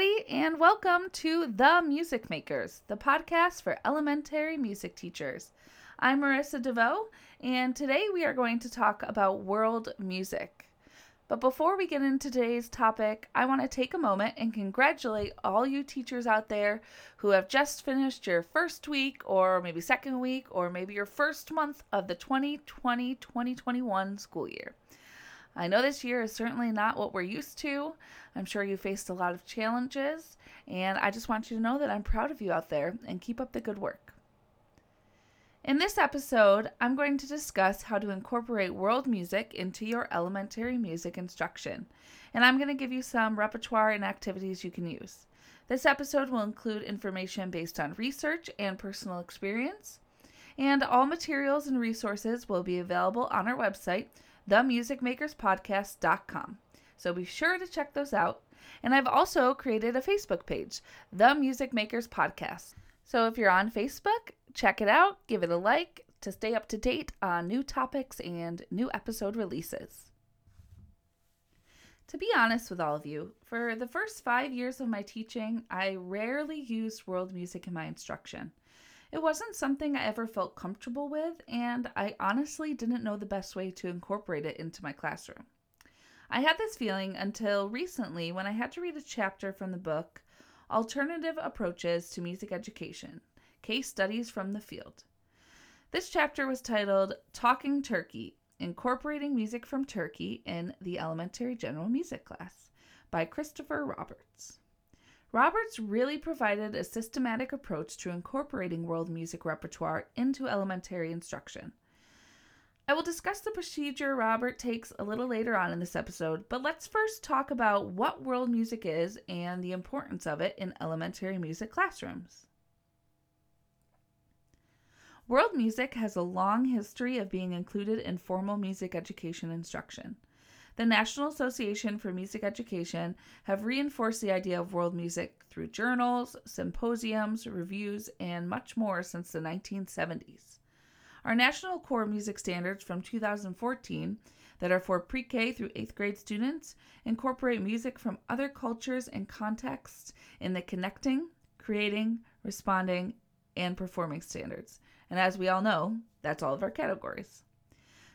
everybody, and welcome to The Music Makers, the podcast for elementary music teachers. I'm Marissa DeVoe, and today we are going to talk about world music. But before we get into today's topic, I want to take a moment and congratulate all you teachers out there who have just finished your first week, or maybe second week, or maybe your first month of the 2020 2021 school year. I know this year is certainly not what we're used to. I'm sure you faced a lot of challenges, and I just want you to know that I'm proud of you out there and keep up the good work. In this episode, I'm going to discuss how to incorporate world music into your elementary music instruction, and I'm going to give you some repertoire and activities you can use. This episode will include information based on research and personal experience, and all materials and resources will be available on our website, themusicmakerspodcast.com. So be sure to check those out. And I've also created a Facebook page, The Music Makers Podcast. So if you're on Facebook, check it out, give it a like to stay up to date on new topics and new episode releases. To be honest with all of you, for the first five years of my teaching, I rarely used world music in my instruction. It wasn't something I ever felt comfortable with, and I honestly didn't know the best way to incorporate it into my classroom. I had this feeling until recently when I had to read a chapter from the book Alternative Approaches to Music Education Case Studies from the Field. This chapter was titled Talking Turkey Incorporating Music from Turkey in the Elementary General Music Class by Christopher Roberts. Roberts really provided a systematic approach to incorporating world music repertoire into elementary instruction. I will discuss the procedure Robert takes a little later on in this episode, but let's first talk about what world music is and the importance of it in elementary music classrooms. World music has a long history of being included in formal music education instruction the National Association for Music Education have reinforced the idea of world music through journals, symposiums, reviews, and much more since the 1970s. Our National Core Music Standards from 2014 that are for pre K through 8th grade students incorporate music from other cultures and contexts in the connecting, creating, responding, and performing standards. And as we all know, that's all of our categories.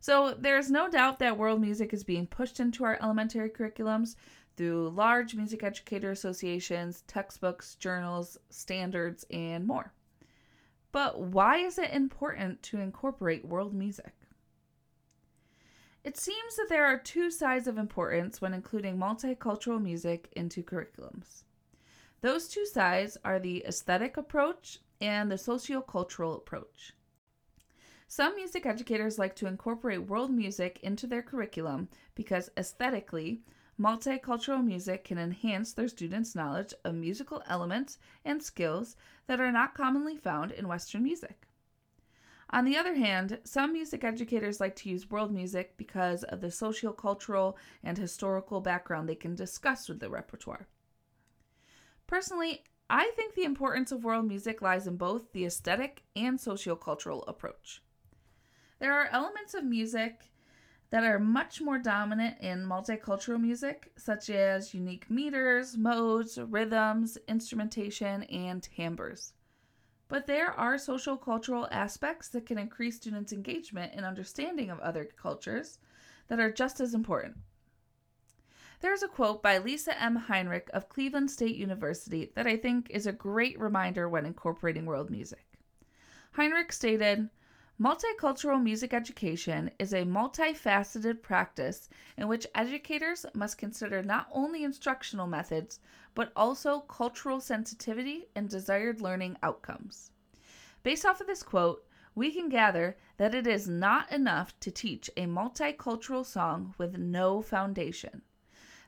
So there's no doubt that world music is being pushed into our elementary curriculums through large music educator associations, textbooks, journals, standards, and more. But why is it important to incorporate world music? It seems that there are two sides of importance when including multicultural music into curriculums. Those two sides are the aesthetic approach and the sociocultural approach. Some music educators like to incorporate world music into their curriculum because aesthetically, multicultural music can enhance their students' knowledge of musical elements and skills that are not commonly found in Western music. On the other hand, some music educators like to use world music because of the sociocultural and historical background they can discuss with the repertoire. Personally, I think the importance of world music lies in both the aesthetic and sociocultural approach. There are elements of music that are much more dominant in multicultural music, such as unique meters, modes, rhythms, instrumentation, and timbres. But there are social cultural aspects that can increase students' engagement and understanding of other cultures that are just as important. There's a quote by Lisa M. Heinrich of Cleveland State University that I think is a great reminder when incorporating world music. Heinrich stated, Multicultural music education is a multifaceted practice in which educators must consider not only instructional methods, but also cultural sensitivity and desired learning outcomes. Based off of this quote, we can gather that it is not enough to teach a multicultural song with no foundation.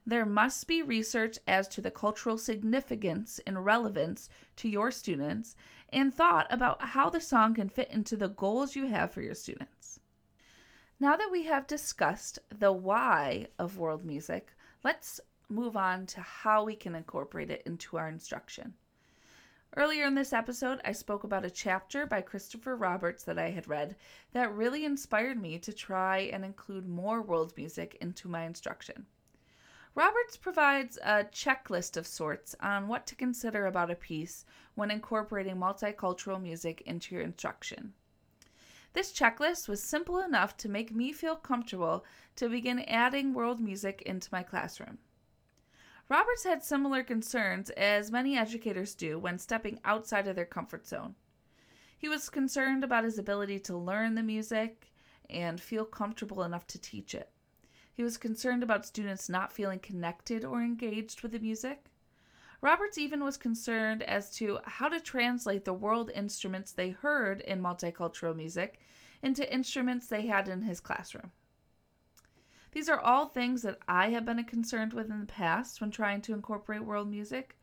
There must be research as to the cultural significance and relevance to your students and thought about how the song can fit into the goals you have for your students. Now that we have discussed the why of world music, let's move on to how we can incorporate it into our instruction. Earlier in this episode, I spoke about a chapter by Christopher Roberts that I had read that really inspired me to try and include more world music into my instruction. Roberts provides a checklist of sorts on what to consider about a piece when incorporating multicultural music into your instruction. This checklist was simple enough to make me feel comfortable to begin adding world music into my classroom. Roberts had similar concerns as many educators do when stepping outside of their comfort zone. He was concerned about his ability to learn the music and feel comfortable enough to teach it. He was concerned about students not feeling connected or engaged with the music. Roberts even was concerned as to how to translate the world instruments they heard in multicultural music into instruments they had in his classroom. These are all things that I have been concerned with in the past when trying to incorporate world music,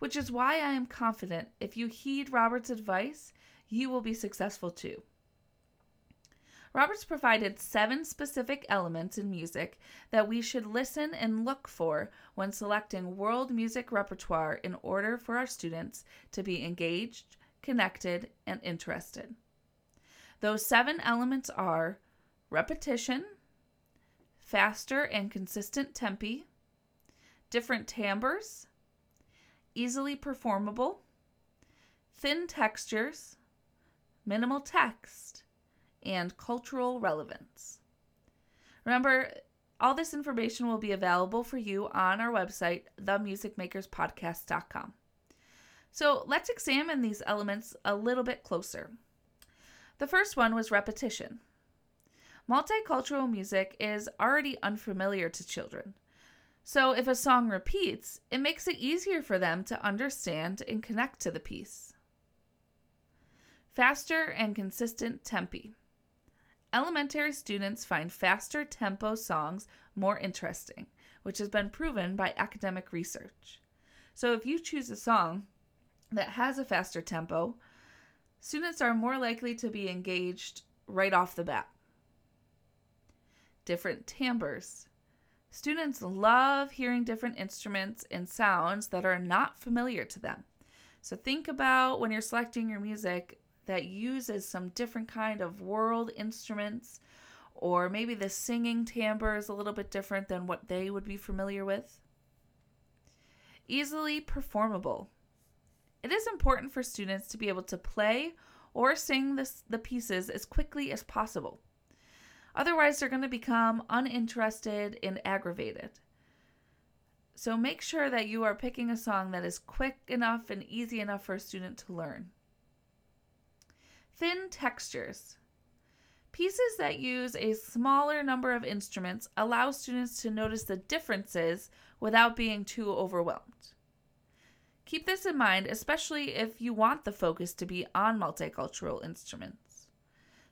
which is why I am confident if you heed Robert's advice, you will be successful too. Roberts provided seven specific elements in music that we should listen and look for when selecting world music repertoire in order for our students to be engaged, connected, and interested. Those seven elements are repetition, faster and consistent tempi, different timbres, easily performable, thin textures, minimal text, and cultural relevance. Remember, all this information will be available for you on our website, themusicmakerspodcast.com. So let's examine these elements a little bit closer. The first one was repetition. Multicultural music is already unfamiliar to children. So if a song repeats, it makes it easier for them to understand and connect to the piece. Faster and consistent tempi. Elementary students find faster tempo songs more interesting, which has been proven by academic research. So if you choose a song that has a faster tempo, students are more likely to be engaged right off the bat. Different timbres. Students love hearing different instruments and sounds that are not familiar to them. So think about when you're selecting your music, that uses some different kind of world instruments or maybe the singing timbre is a little bit different than what they would be familiar with. Easily performable. It is important for students to be able to play or sing this, the pieces as quickly as possible. Otherwise, they're going to become uninterested and aggravated. So make sure that you are picking a song that is quick enough and easy enough for a student to learn. Thin textures. Pieces that use a smaller number of instruments allow students to notice the differences without being too overwhelmed. Keep this in mind, especially if you want the focus to be on multicultural instruments.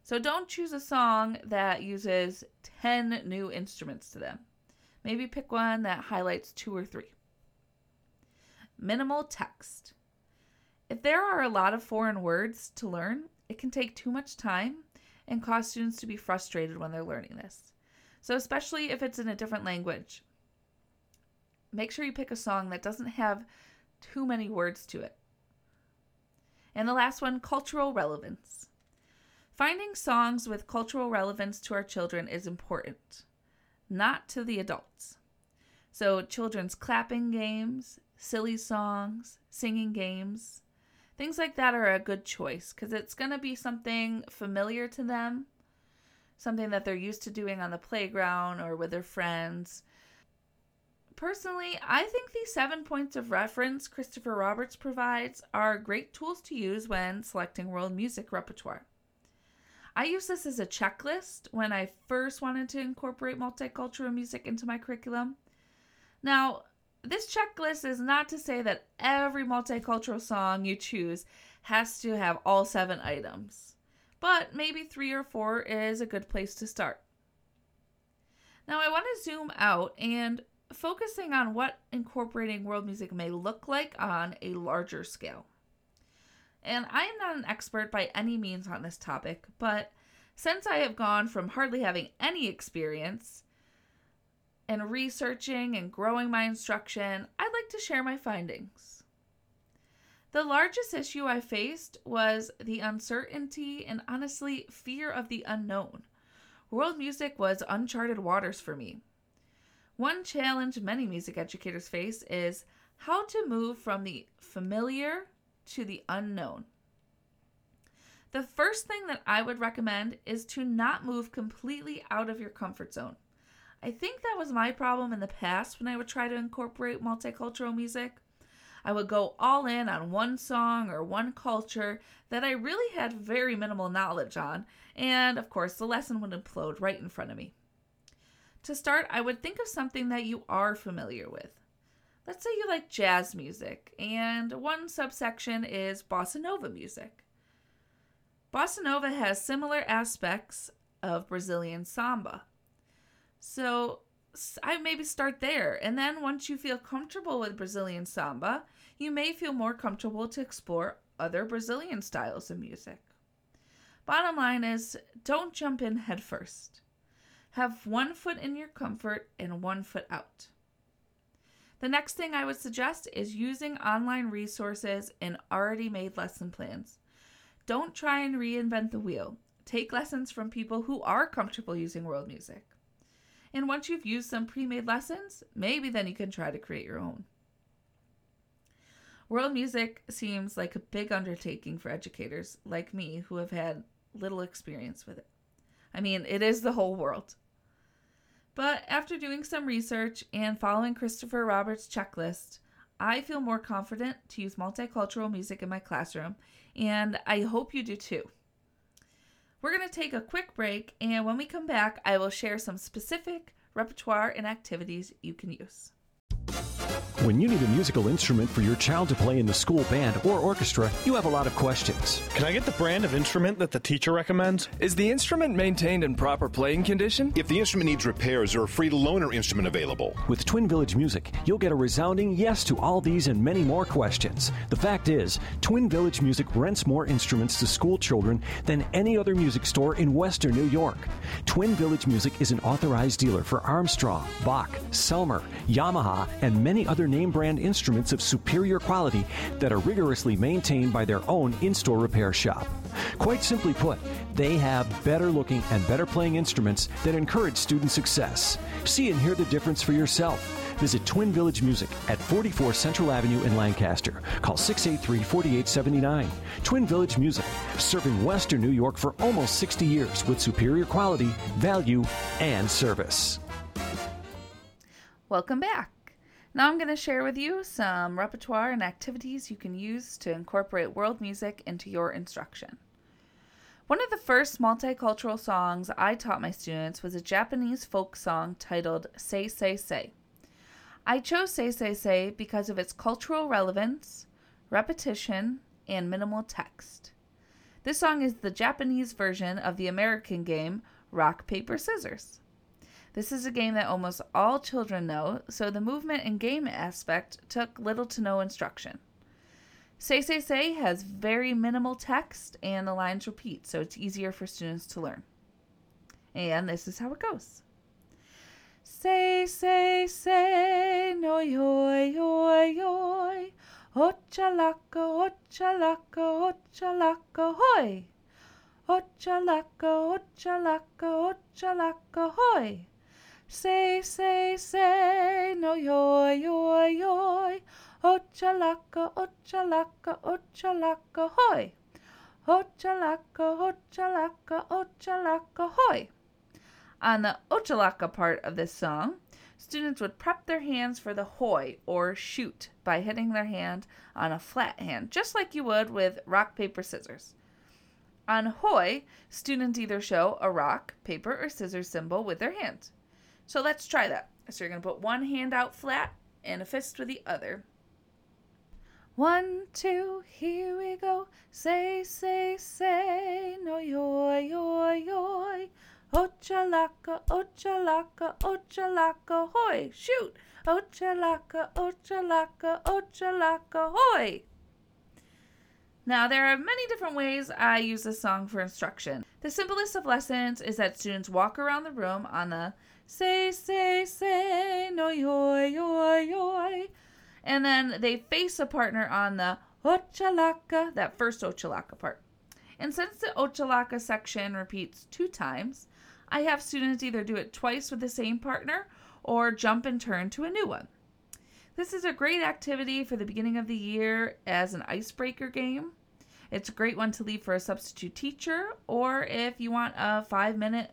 So don't choose a song that uses 10 new instruments to them. Maybe pick one that highlights two or three. Minimal text. If there are a lot of foreign words to learn, it can take too much time and cause students to be frustrated when they're learning this. So, especially if it's in a different language, make sure you pick a song that doesn't have too many words to it. And the last one cultural relevance. Finding songs with cultural relevance to our children is important, not to the adults. So, children's clapping games, silly songs, singing games, Things like that are a good choice because it's going to be something familiar to them, something that they're used to doing on the playground or with their friends. Personally, I think these seven points of reference Christopher Roberts provides are great tools to use when selecting world music repertoire. I use this as a checklist when I first wanted to incorporate multicultural music into my curriculum. Now, this checklist is not to say that every multicultural song you choose has to have all seven items, but maybe three or four is a good place to start. Now, I want to zoom out and focusing on what incorporating world music may look like on a larger scale. And I am not an expert by any means on this topic, but since I have gone from hardly having any experience and researching and growing my instruction, I'd like to share my findings. The largest issue I faced was the uncertainty and honestly fear of the unknown. World music was uncharted waters for me. One challenge many music educators face is how to move from the familiar to the unknown. The first thing that I would recommend is to not move completely out of your comfort zone. I think that was my problem in the past when I would try to incorporate multicultural music. I would go all in on one song or one culture that I really had very minimal knowledge on, and of course, the lesson would implode right in front of me. To start, I would think of something that you are familiar with. Let's say you like jazz music, and one subsection is bossa nova music. Bossa nova has similar aspects of Brazilian samba. So I maybe start there, and then once you feel comfortable with Brazilian samba, you may feel more comfortable to explore other Brazilian styles of music. Bottom line is don't jump in headfirst. Have one foot in your comfort and one foot out. The next thing I would suggest is using online resources and already made lesson plans. Don't try and reinvent the wheel. Take lessons from people who are comfortable using world music. And once you've used some pre made lessons, maybe then you can try to create your own. World music seems like a big undertaking for educators like me who have had little experience with it. I mean, it is the whole world. But after doing some research and following Christopher Roberts' checklist, I feel more confident to use multicultural music in my classroom, and I hope you do too. We're going to take a quick break, and when we come back, I will share some specific repertoire and activities you can use. When you need a musical instrument for your child to play in the school band or orchestra, you have a lot of questions. Can I get the brand of instrument that the teacher recommends? Is the instrument maintained in proper playing condition? If the instrument needs repairs, there a free loaner instrument available? With Twin Village Music, you'll get a resounding yes to all these and many more questions. The fact is, Twin Village Music rents more instruments to school children than any other music store in Western New York. Twin Village Music is an authorized dealer for Armstrong, Bach, Selmer, Yamaha, and many other name brand instruments of superior quality that are rigorously maintained by their own in store repair shop. Quite simply put, they have better looking and better playing instruments that encourage student success. See and hear the difference for yourself. Visit Twin Village Music at 44 Central Avenue in Lancaster. Call 683 4879. Twin Village Music, serving Western New York for almost 60 years with superior quality, value, and service. Welcome back. Now I'm going to share with you some repertoire and activities you can use to incorporate world music into your instruction. One of the first multicultural songs I taught my students was a Japanese folk song titled Say Say Say. I chose Say Say Say because of its cultural relevance, repetition, and minimal text. This song is the Japanese version of the American game Rock, Paper, Scissors. This is a game that almost all children know, so the movement and game aspect took little to no instruction. Say Say Say has very minimal text and the lines repeat, so it's easier for students to learn. And this is how it goes. Say, say, say, no yoy, yoy, yoy. Ochalaka, ochalaka, ochalaka, hoy. Ochalaka, ochalaka, ochalaka, hoy. Say, say, say, no yoy, yoy, yoy. Ochalaka, ochalaka, ochalaka, hoy. Ochalaka, ochalaka, ochalaka, hoy. On the ochalaka part of this song, students would prep their hands for the hoy or shoot by hitting their hand on a flat hand, just like you would with rock, paper, scissors. On hoy, students either show a rock, paper, or scissors symbol with their hand. So let's try that. So you're going to put one hand out flat and a fist with the other. One, two, here we go. Say, say, say, no yoy, yoy, yoy. Ochalaka, ochalaka, ochalaka, hoy. Shoot! Ochalaka, ochalaka, ochalaka, hoy. Now, there are many different ways I use this song for instruction. The simplest of lessons is that students walk around the room on the say, say, say, no yoy, yoy, yoy. And then they face a partner on the ochalaka, that first ochalaka part. And since the ochalaka section repeats two times, I have students either do it twice with the same partner or jump and turn to a new one. This is a great activity for the beginning of the year as an icebreaker game. It's a great one to leave for a substitute teacher or if you want a five minute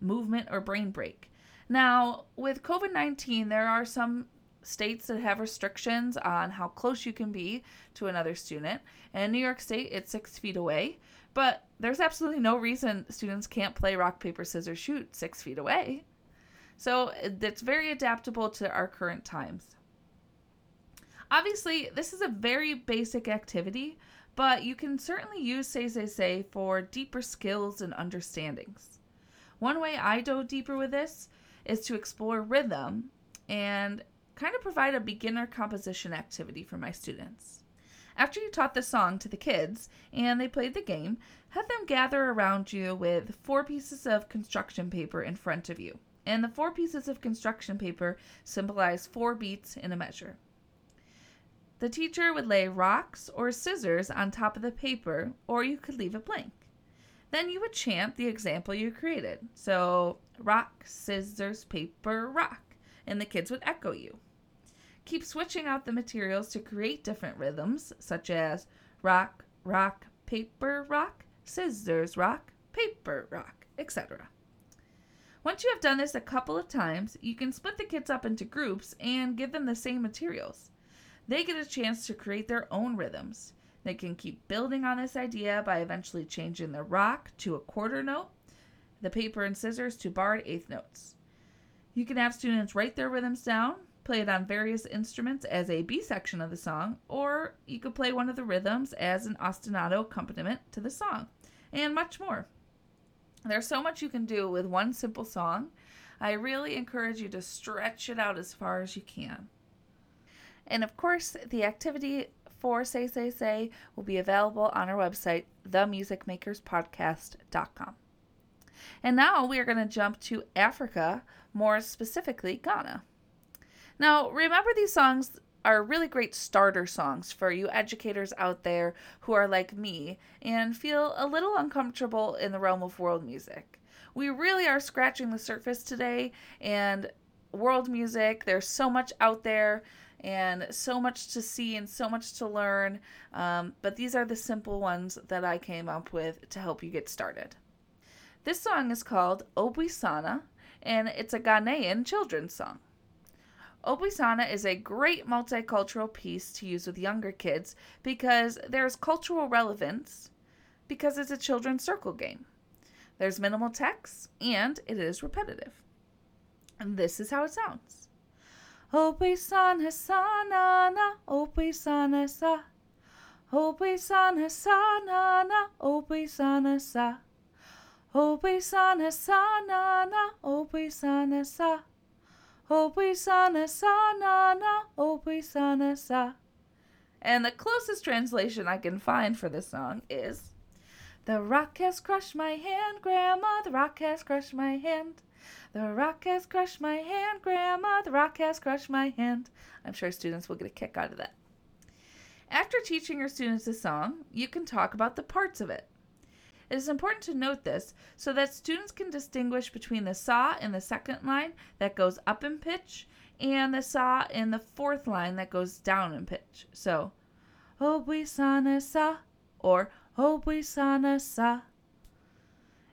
movement or brain break. Now, with COVID 19, there are some states that have restrictions on how close you can be to another student. In New York State, it's six feet away, but there's absolutely no reason students can't play rock, paper, scissors, shoot six feet away. So it's very adaptable to our current times. Obviously, this is a very basic activity, but you can certainly use Say Say Say for deeper skills and understandings. One way I dove deeper with this is to explore rhythm and kind of provide a beginner composition activity for my students. After you taught the song to the kids and they played the game, have them gather around you with four pieces of construction paper in front of you. And the four pieces of construction paper symbolize four beats in a measure. The teacher would lay rocks or scissors on top of the paper, or you could leave it blank. Then you would chant the example you created. So, rock, scissors, paper, rock. And the kids would echo you. Keep switching out the materials to create different rhythms, such as rock, rock, paper, rock, scissors, rock, paper, rock, etc. Once you have done this a couple of times, you can split the kids up into groups and give them the same materials. They get a chance to create their own rhythms. They can keep building on this idea by eventually changing the rock to a quarter note, the paper and scissors to barred eighth notes. You can have students write their rhythms down, play it on various instruments as a B section of the song, or you could play one of the rhythms as an ostinato accompaniment to the song, and much more. There's so much you can do with one simple song. I really encourage you to stretch it out as far as you can. And of course, the activity for Say Say Say will be available on our website, themusicmakerspodcast.com. And now we are going to jump to Africa, more specifically Ghana. Now, remember these songs are really great starter songs for you educators out there who are like me and feel a little uncomfortable in the realm of world music. We really are scratching the surface today, and world music, there's so much out there and so much to see and so much to learn. Um, but these are the simple ones that I came up with to help you get started. This song is called Obwisana, and it's a Ghanaian children's song. Obwisana is a great multicultural piece to use with younger kids because there's cultural relevance because it's a children's circle game. There's minimal text and it is repetitive. And this is how it sounds. Hope sana sana na, hope sana sa. Hope sana sana na, hope sana sa. Hope sana sana na, hope sana sa. Hope sana sana na, hope sana sa. And the closest translation I can find for this song is The rock has crushed my hand, Grandma, the rock has crushed my hand. The rock has crushed my hand, Grandma. The rock has crushed my hand. I'm sure students will get a kick out of that. After teaching your students a song, you can talk about the parts of it. It is important to note this so that students can distinguish between the saw in the second line that goes up in pitch and the saw in the fourth line that goes down in pitch. So, Obwisana sa or Obwisana sa.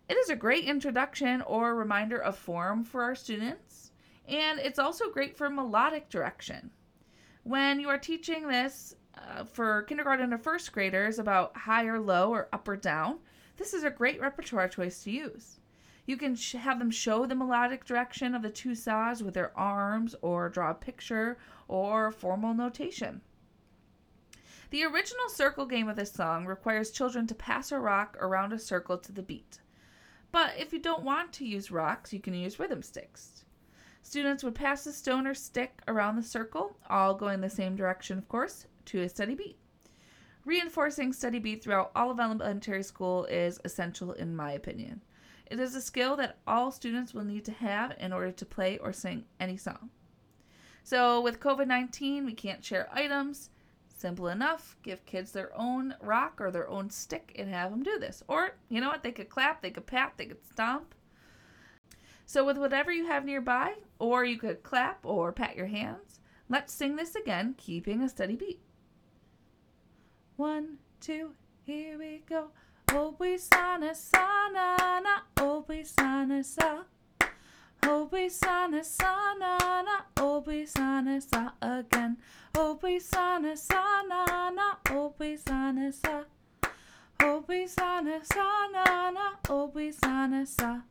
It is a great introduction or reminder of form for our students, and it's also great for melodic direction. When you are teaching this uh, for kindergarten or first graders about high or low or up or down, this is a great repertoire choice to use. You can sh- have them show the melodic direction of the two saws with their arms, or draw a picture, or formal notation. The original circle game of this song requires children to pass a rock around a circle to the beat. But if you don't want to use rocks, you can use rhythm sticks. Students would pass a stone or stick around the circle, all going the same direction, of course, to a steady beat. Reinforcing steady beat throughout all of elementary school is essential, in my opinion. It is a skill that all students will need to have in order to play or sing any song. So, with COVID 19, we can't share items, Simple enough. Give kids their own rock or their own stick and have them do this. Or, you know what? They could clap, they could pat, they could stomp. So, with whatever you have nearby, or you could clap or pat your hands, let's sing this again, keeping a steady beat. One, two, here we go. Obi sana sana na obi sana sa. Obi sana sana na obi sana sa again. Obi sana sana na obi sana sa. Obi sana sana na obi sana sa.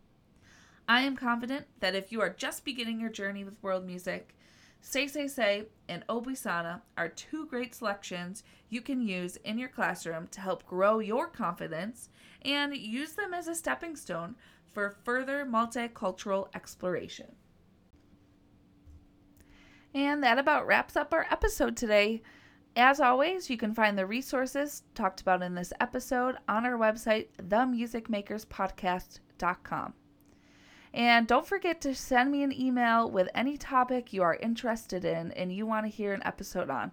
I am confident that if you are just beginning your journey with world music, Say Say Say and Obwisana are two great selections you can use in your classroom to help grow your confidence and use them as a stepping stone for further multicultural exploration. And that about wraps up our episode today. As always, you can find the resources talked about in this episode on our website, themusicmakerspodcast.com. And don't forget to send me an email with any topic you are interested in and you want to hear an episode on.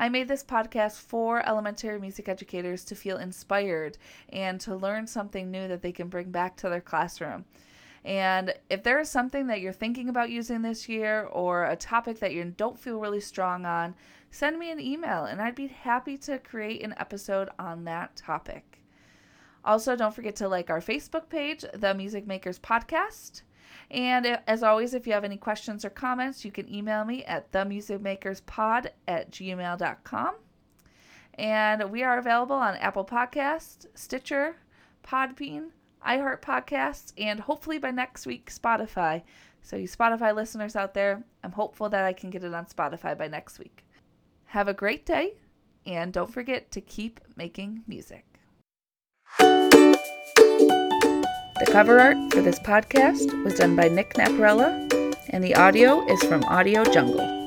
I made this podcast for elementary music educators to feel inspired and to learn something new that they can bring back to their classroom. And if there is something that you're thinking about using this year or a topic that you don't feel really strong on, send me an email and I'd be happy to create an episode on that topic. Also, don't forget to like our Facebook page, The Music Makers Podcast. And as always, if you have any questions or comments, you can email me at themusicmakerspod at gmail.com. And we are available on Apple Podcasts, Stitcher, Podbean, iHeart Podcasts, and hopefully by next week, Spotify. So, you Spotify listeners out there, I'm hopeful that I can get it on Spotify by next week. Have a great day, and don't forget to keep making music. The cover art for this podcast was done by Nick Naparella, and the audio is from Audio Jungle.